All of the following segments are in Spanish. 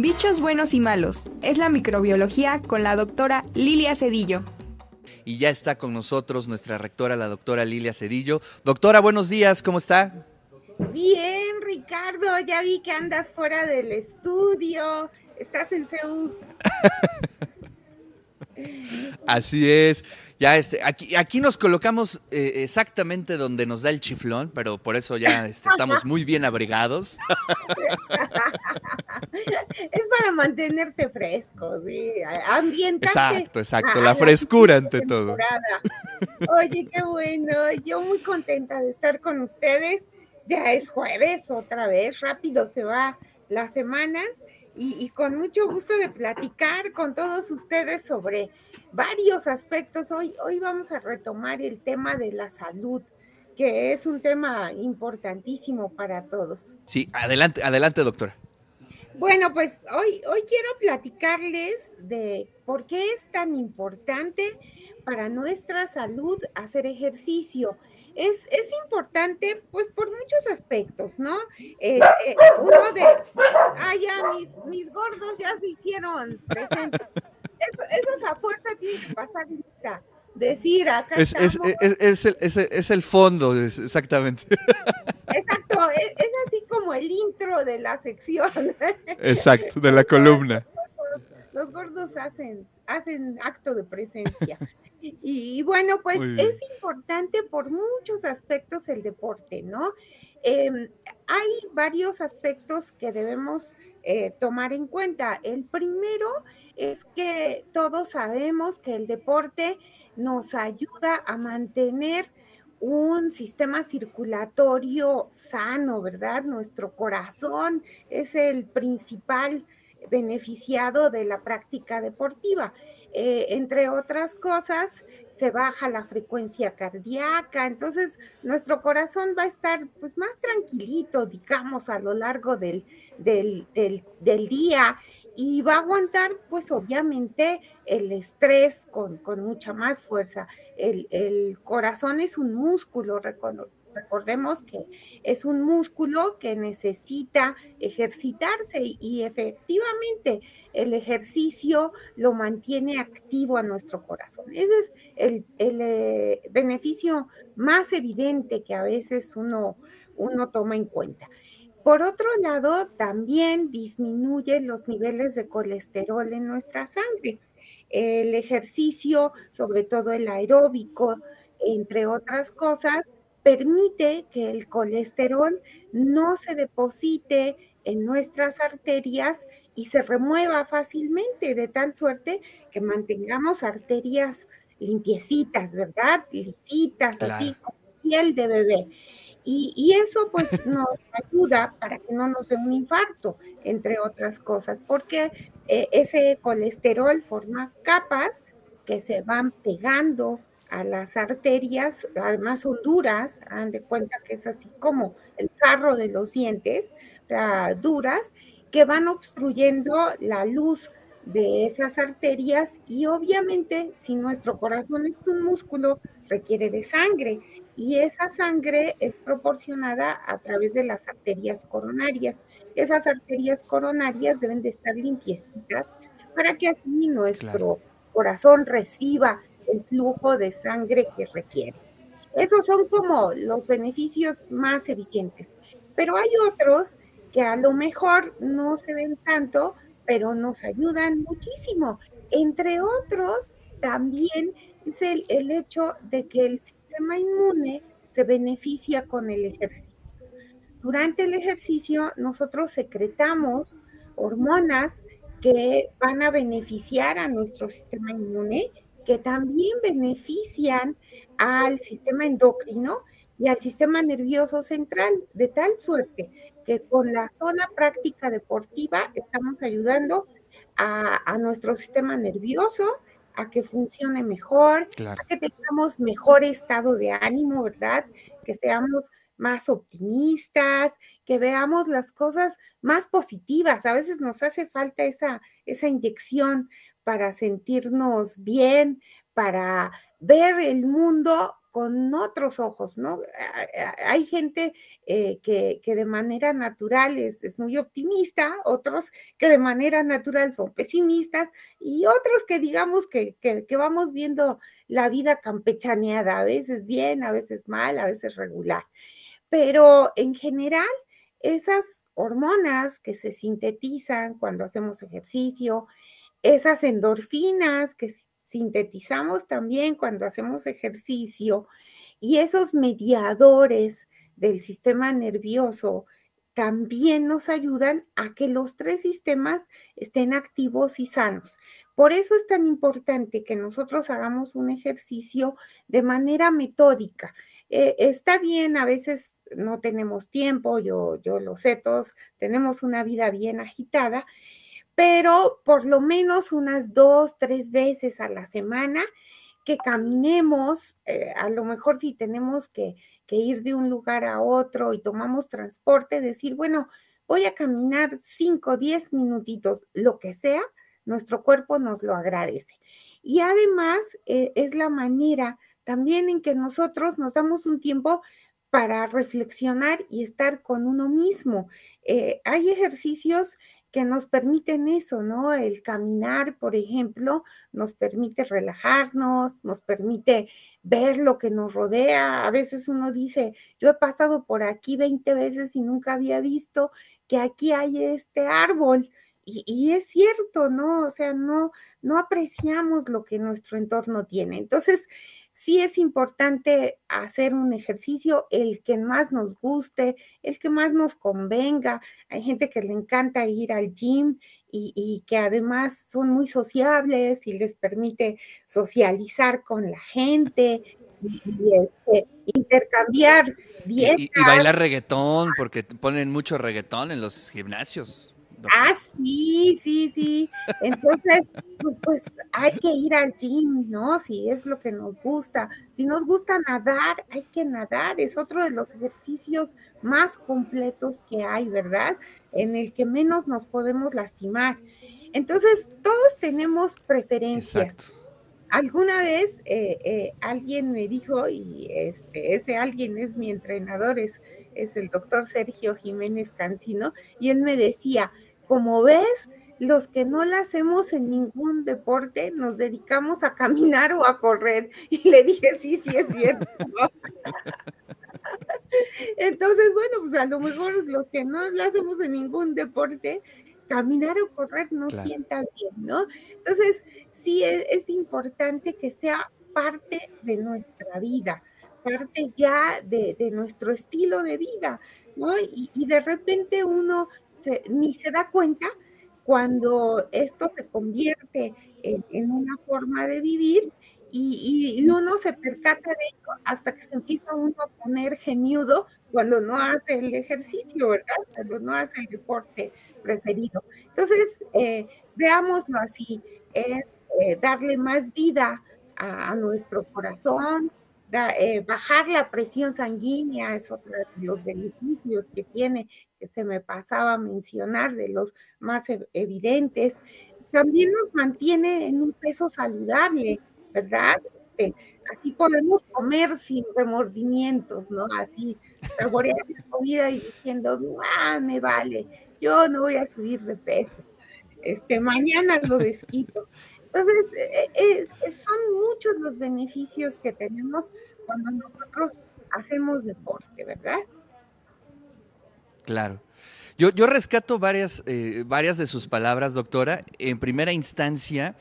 Bichos buenos y malos. Es la microbiología con la doctora Lilia Cedillo. Y ya está con nosotros nuestra rectora, la doctora Lilia Cedillo. Doctora, buenos días, ¿cómo está? Bien, Ricardo, ya vi que andas fuera del estudio. Estás en Seúl. Así es. Ya este, aquí, aquí nos colocamos eh, exactamente donde nos da el chiflón, pero por eso ya este, estamos muy bien abrigados. es para mantenerte fresco, sí, Exacto, exacto, la frescura ante todo. Oye, qué bueno, yo muy contenta de estar con ustedes. Ya es jueves otra vez, rápido se va las semanas y, con mucho gusto de platicar con todos ustedes sobre varios aspectos. Hoy, hoy vamos a retomar el tema de la salud, que es un tema importantísimo para todos. Sí, adelante, adelante, doctora. Bueno, pues hoy, hoy quiero platicarles de por qué es tan importante para nuestra salud hacer ejercicio es, es importante, pues por muchos aspectos, ¿no? Eh, eh, uno de, ah, ya, mis, mis gordos ya se hicieron presentes. Eso, eso a fuerza tiene que pasar lista. Decir, acá es, es, es, el, es, el fondo, exactamente. Exacto, es, así como el intro de la sección. Exacto, de la columna. Los gordos hacen, hacen acto de presencia. Y, bueno, pues es por muchos aspectos el deporte, ¿no? Em, hay varios aspectos que debemos eh, tomar en cuenta. El primero es que todos sabemos que el deporte nos ayuda a mantener un sistema circulatorio sano, ¿verdad? Nuestro corazón es el principal beneficiado de la práctica deportiva. Eh, entre otras cosas, se baja la frecuencia cardíaca, entonces nuestro corazón va a estar pues más tranquilito, digamos, a lo largo del, del, día y va a aguantar pues obviamente el estrés con, mucha más fuerza. El, el, corazón es un músculo, recordemos que es un músculo que necesita ejercitarse y efectivamente el ejercicio lo mantiene activo a nuestro corazón. Ese es el, eh, beneficio más evidente que a veces uno, uno toma en cuenta. Por otro lado, también disminuye los niveles de colesterol en nuestra sangre. El ejercicio, sobre todo el aeróbico, entre otras cosas, permite que el colesterol no se deposite en nuestras arterias y se remueva fácilmente, de tal suerte que mantengamos arterias limpiecitas, ¿verdad? Lisitas, así como piel de bebé. Y, eso pues nos ayuda para que no nos dé un infarto, entre otras cosas, porque eh, ese colesterol forma capas que se van pegando a las arterias, además son duras, dan de cuenta que es así como el sarro de los dientes, o sea, duras, que van obstruyendo la luz de esas arterias y obviamente si nuestro corazón es un músculo requiere de sangre y esa sangre es proporcionada a través de las arterias coronarias. Esas arterias coronarias deben de estar limpiecitas para que así nuestro corazón reciba el flujo de sangre que requiere. Esos son como los beneficios más evidentes, pero hay otros que a lo mejor no se ven tanto, pero nos ayudan muchísimo. Entre otros, también es el, el hecho de que el sistema inmune se beneficia con el ejercicio. Durante el ejercicio nosotros secretamos hormonas que van a beneficiar a nuestro sistema inmune que también benefician al sistema endocrino y al sistema nervioso central, de tal suerte que con la sola práctica deportiva estamos ayudando a, nuestro sistema nervioso a que funcione mejor, a que tengamos mejor estado de ánimo, ¿verdad? Que seamos más optimistas, que veamos las cosas más positivas. A veces nos hace falta esa, esa inyección para sentirnos bien, para ver el mundo con otros ojos, ¿no? Hay gente eh, que, de manera natural es, muy optimista, otros que de manera natural son pesimistas y otros que digamos que, que, vamos viendo la vida campechaneada, a veces bien, a veces mal, a veces regular. Pero en general, esas hormonas que se sintetizan cuando hacemos ejercicio, esas endorfinas que sintetizamos también cuando hacemos ejercicio y esos mediadores del sistema nervioso también nos ayudan a que los tres sistemas estén activos y sanos. Por eso es tan importante que nosotros hagamos un ejercicio de manera metódica. Eh, está bien, a veces no tenemos tiempo, yo, yo lo sé, todos tenemos una vida bien agitada pero por lo menos unas dos, tres veces a la semana que caminemos, eh, a lo mejor si tenemos que, ir de un lugar a otro y tomamos transporte, decir, bueno, voy a caminar cinco, diez minutitos, lo que sea, nuestro cuerpo nos lo agradece. Y además eh, es la manera también en que nosotros nos damos un tiempo para reflexionar y estar con uno mismo. Eh, hay ejercicios que nos permiten eso, ¿no? El caminar, por ejemplo, nos permite relajarnos, nos permite ver lo que nos rodea. A veces uno dice, yo he pasado por aquí 20 veces y nunca había visto que aquí hay este árbol. Y, es cierto, ¿no? O sea, no, no apreciamos lo que nuestro entorno tiene. Entonces, sí es importante hacer un ejercicio, el que más nos guste, el que más nos convenga. Hay gente que le encanta ir al gym y, que además son muy sociables y les permite socializar con la gente y, este, intercambiar dietas. Y, y, bailar reggaetón, porque ponen mucho reggaetón en los gimnasios. Ah, sí, sí, sí. Entonces, pues, pues, hay que ir al gym, ¿no? Si es lo que nos gusta. Si nos gusta nadar, hay que nadar. Es otro de los ejercicios más completos que hay, ¿verdad? En el que menos nos podemos lastimar. Entonces, todos tenemos preferencias. Alguna vez eh, eh, alguien me dijo, y este, ese alguien es mi entrenador, es, es el doctor Sergio Jiménez Cancino, y él me decía, como ves, los que no la hacemos en ningún deporte nos dedicamos a caminar o a correr. Y le dije, sí, sí, es cierto. Entonces, bueno, pues a lo mejor los que no la hacemos en ningún deporte, caminar o correr no sienta bien, ¿no? Entonces, sí es, es, importante que sea parte de nuestra vida, parte ya de, de nuestro estilo de vida, ¿no? Y, y de repente uno ni se da cuenta cuando esto se convierte en, una forma de vivir y, uno se percata de ello hasta que se empieza uno a poner geniudo cuando no hace el ejercicio, ¿verdad? Cuando no hace el deporte preferido. Entonces, eh, veámoslo así, es eh, darle más vida a, nuestro corazón, eh, bajar la presión sanguínea es otro de los beneficios que tiene que se me pasaba a mencionar, de los más e-, evidentes, también nos mantiene en un peso saludable, ¿verdad? Este, así podemos comer sin remordimientos, ¿no? Así, saborear la comida y diciendo, ah, me vale, yo no voy a subir de peso. Este, mañana lo desquito. Entonces, e-, e-, son muchos los beneficios que tenemos cuando nosotros hacemos deporte, ¿verdad? Claro. Yo, yo rescato varias, eh, varias de sus palabras, doctora. En primera instancia,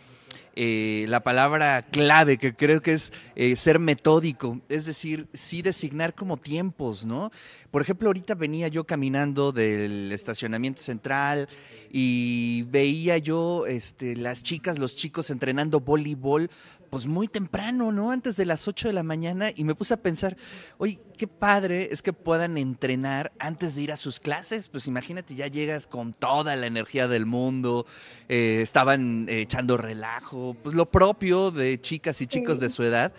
eh, la palabra clave, que creo que es eh, ser metódico, es decir, sí designar como tiempos, ¿no? Por ejemplo, ahorita venía yo caminando del estacionamiento central y veía yo este, las chicas, los chicos entrenando voleibol pues muy temprano, ¿no? Antes de las 8 de la mañana y me puse a pensar, oye, qué padre es que puedan entrenar antes de ir a sus clases. Pues imagínate, ya llegas con toda la energía del mundo, eh, estaban echando relajo, pues lo propio de chicas y chicos de su edad,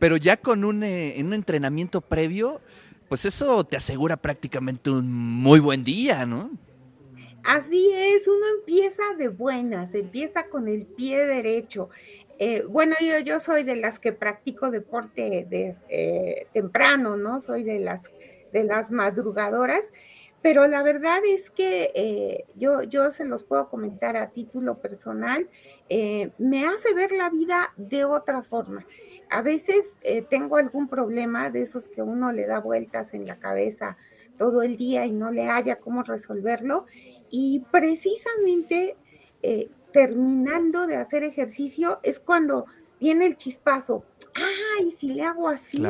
pero ya con un, eh, un entrenamiento previo, pues eso te asegura prácticamente un muy buen día, ¿no? Así es, uno empieza de buenas, empieza con el pie derecho. Eh, bueno, yo, yo soy de las que practico deporte de, eh, temprano, ¿no? Soy de las, de las madrugadoras, pero la verdad es que eh, yo, yo se los puedo comentar a título personal, me hace ver la vida de otra forma. A veces tengo algún problema de esos que uno le da vueltas en la cabeza todo el día y no le haya cómo resolverlo. Y precisamente terminando de hacer ejercicio es cuando viene el chispazo. Ay, si le hago así,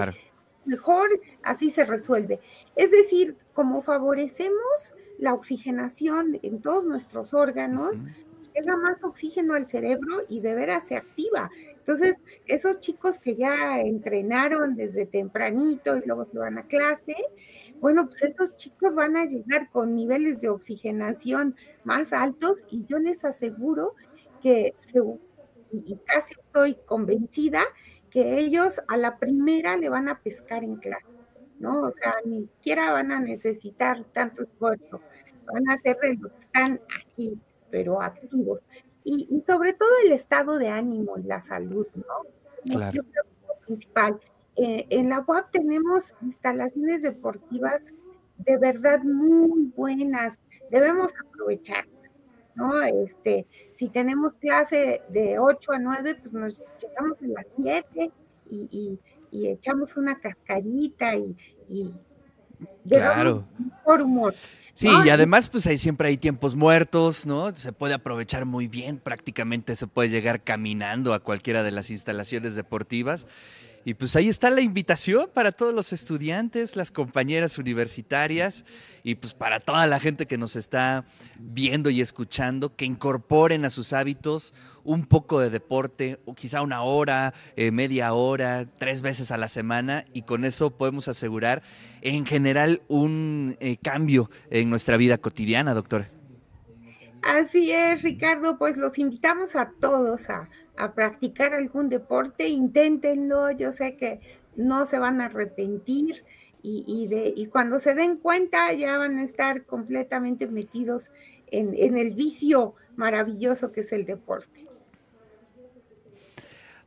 mejor así se resuelve. Es decir, como favorecemos la oxigenación en todos nuestros órganos, llega más oxígeno al cerebro y de veras se activa. Entonces, esos chicos que ya entrenaron desde tempranito y luego se van a clase, bueno, pues esos chicos van a llegar con niveles de oxigenación más altos y yo les aseguro que, y casi estoy convencida, que ellos a la primera le van a pescar en clase, ¿no? O sea, ni siquiera van a necesitar tanto esfuerzo, van a ser los que están aquí, pero activos. Y, sobre todo el estado de ánimo y la salud, ¿no? Claro. Yo creo que es lo principal. Eh, en la UAP tenemos instalaciones deportivas de verdad muy buenas, debemos aprovechar, ¿no? Este, si tenemos clase de 8 a 9, pues nos llegamos a las 7 y, echamos una cascarita y, y claro. por humor. Sí, y además pues ahí siempre hay tiempos muertos, ¿no? Se puede aprovechar muy bien, prácticamente se puede llegar caminando a cualquiera de las instalaciones deportivas y pues ahí está la invitación para todos los estudiantes, las compañeras universitarias y pues para toda la gente que nos está viendo y escuchando, que incorporen a sus hábitos un poco de deporte, o quizá una hora, eh, media hora, tres veces a la semana y con eso podemos asegurar en general un eh, cambio en nuestra vida cotidiana, doctora. Así es, Ricardo, pues los invitamos a todos a a practicar algún deporte, inténtenlo, yo sé que no se van a arrepentir y, de, y cuando se den cuenta ya van a estar completamente metidos en, en el vicio maravilloso que es el deporte.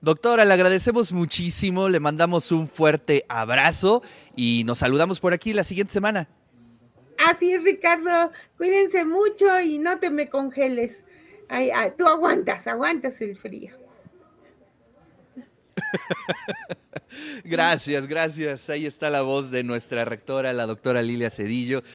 Doctora, le agradecemos muchísimo, le mandamos un fuerte abrazo y nos saludamos por aquí la siguiente semana. Así es, Ricardo. Cuídense mucho y no te me congeles. Ay, tú aguantas, aguantas el frío. gracias, gracias. Ahí está la voz de nuestra rectora, la doctora Lilia Cedillo.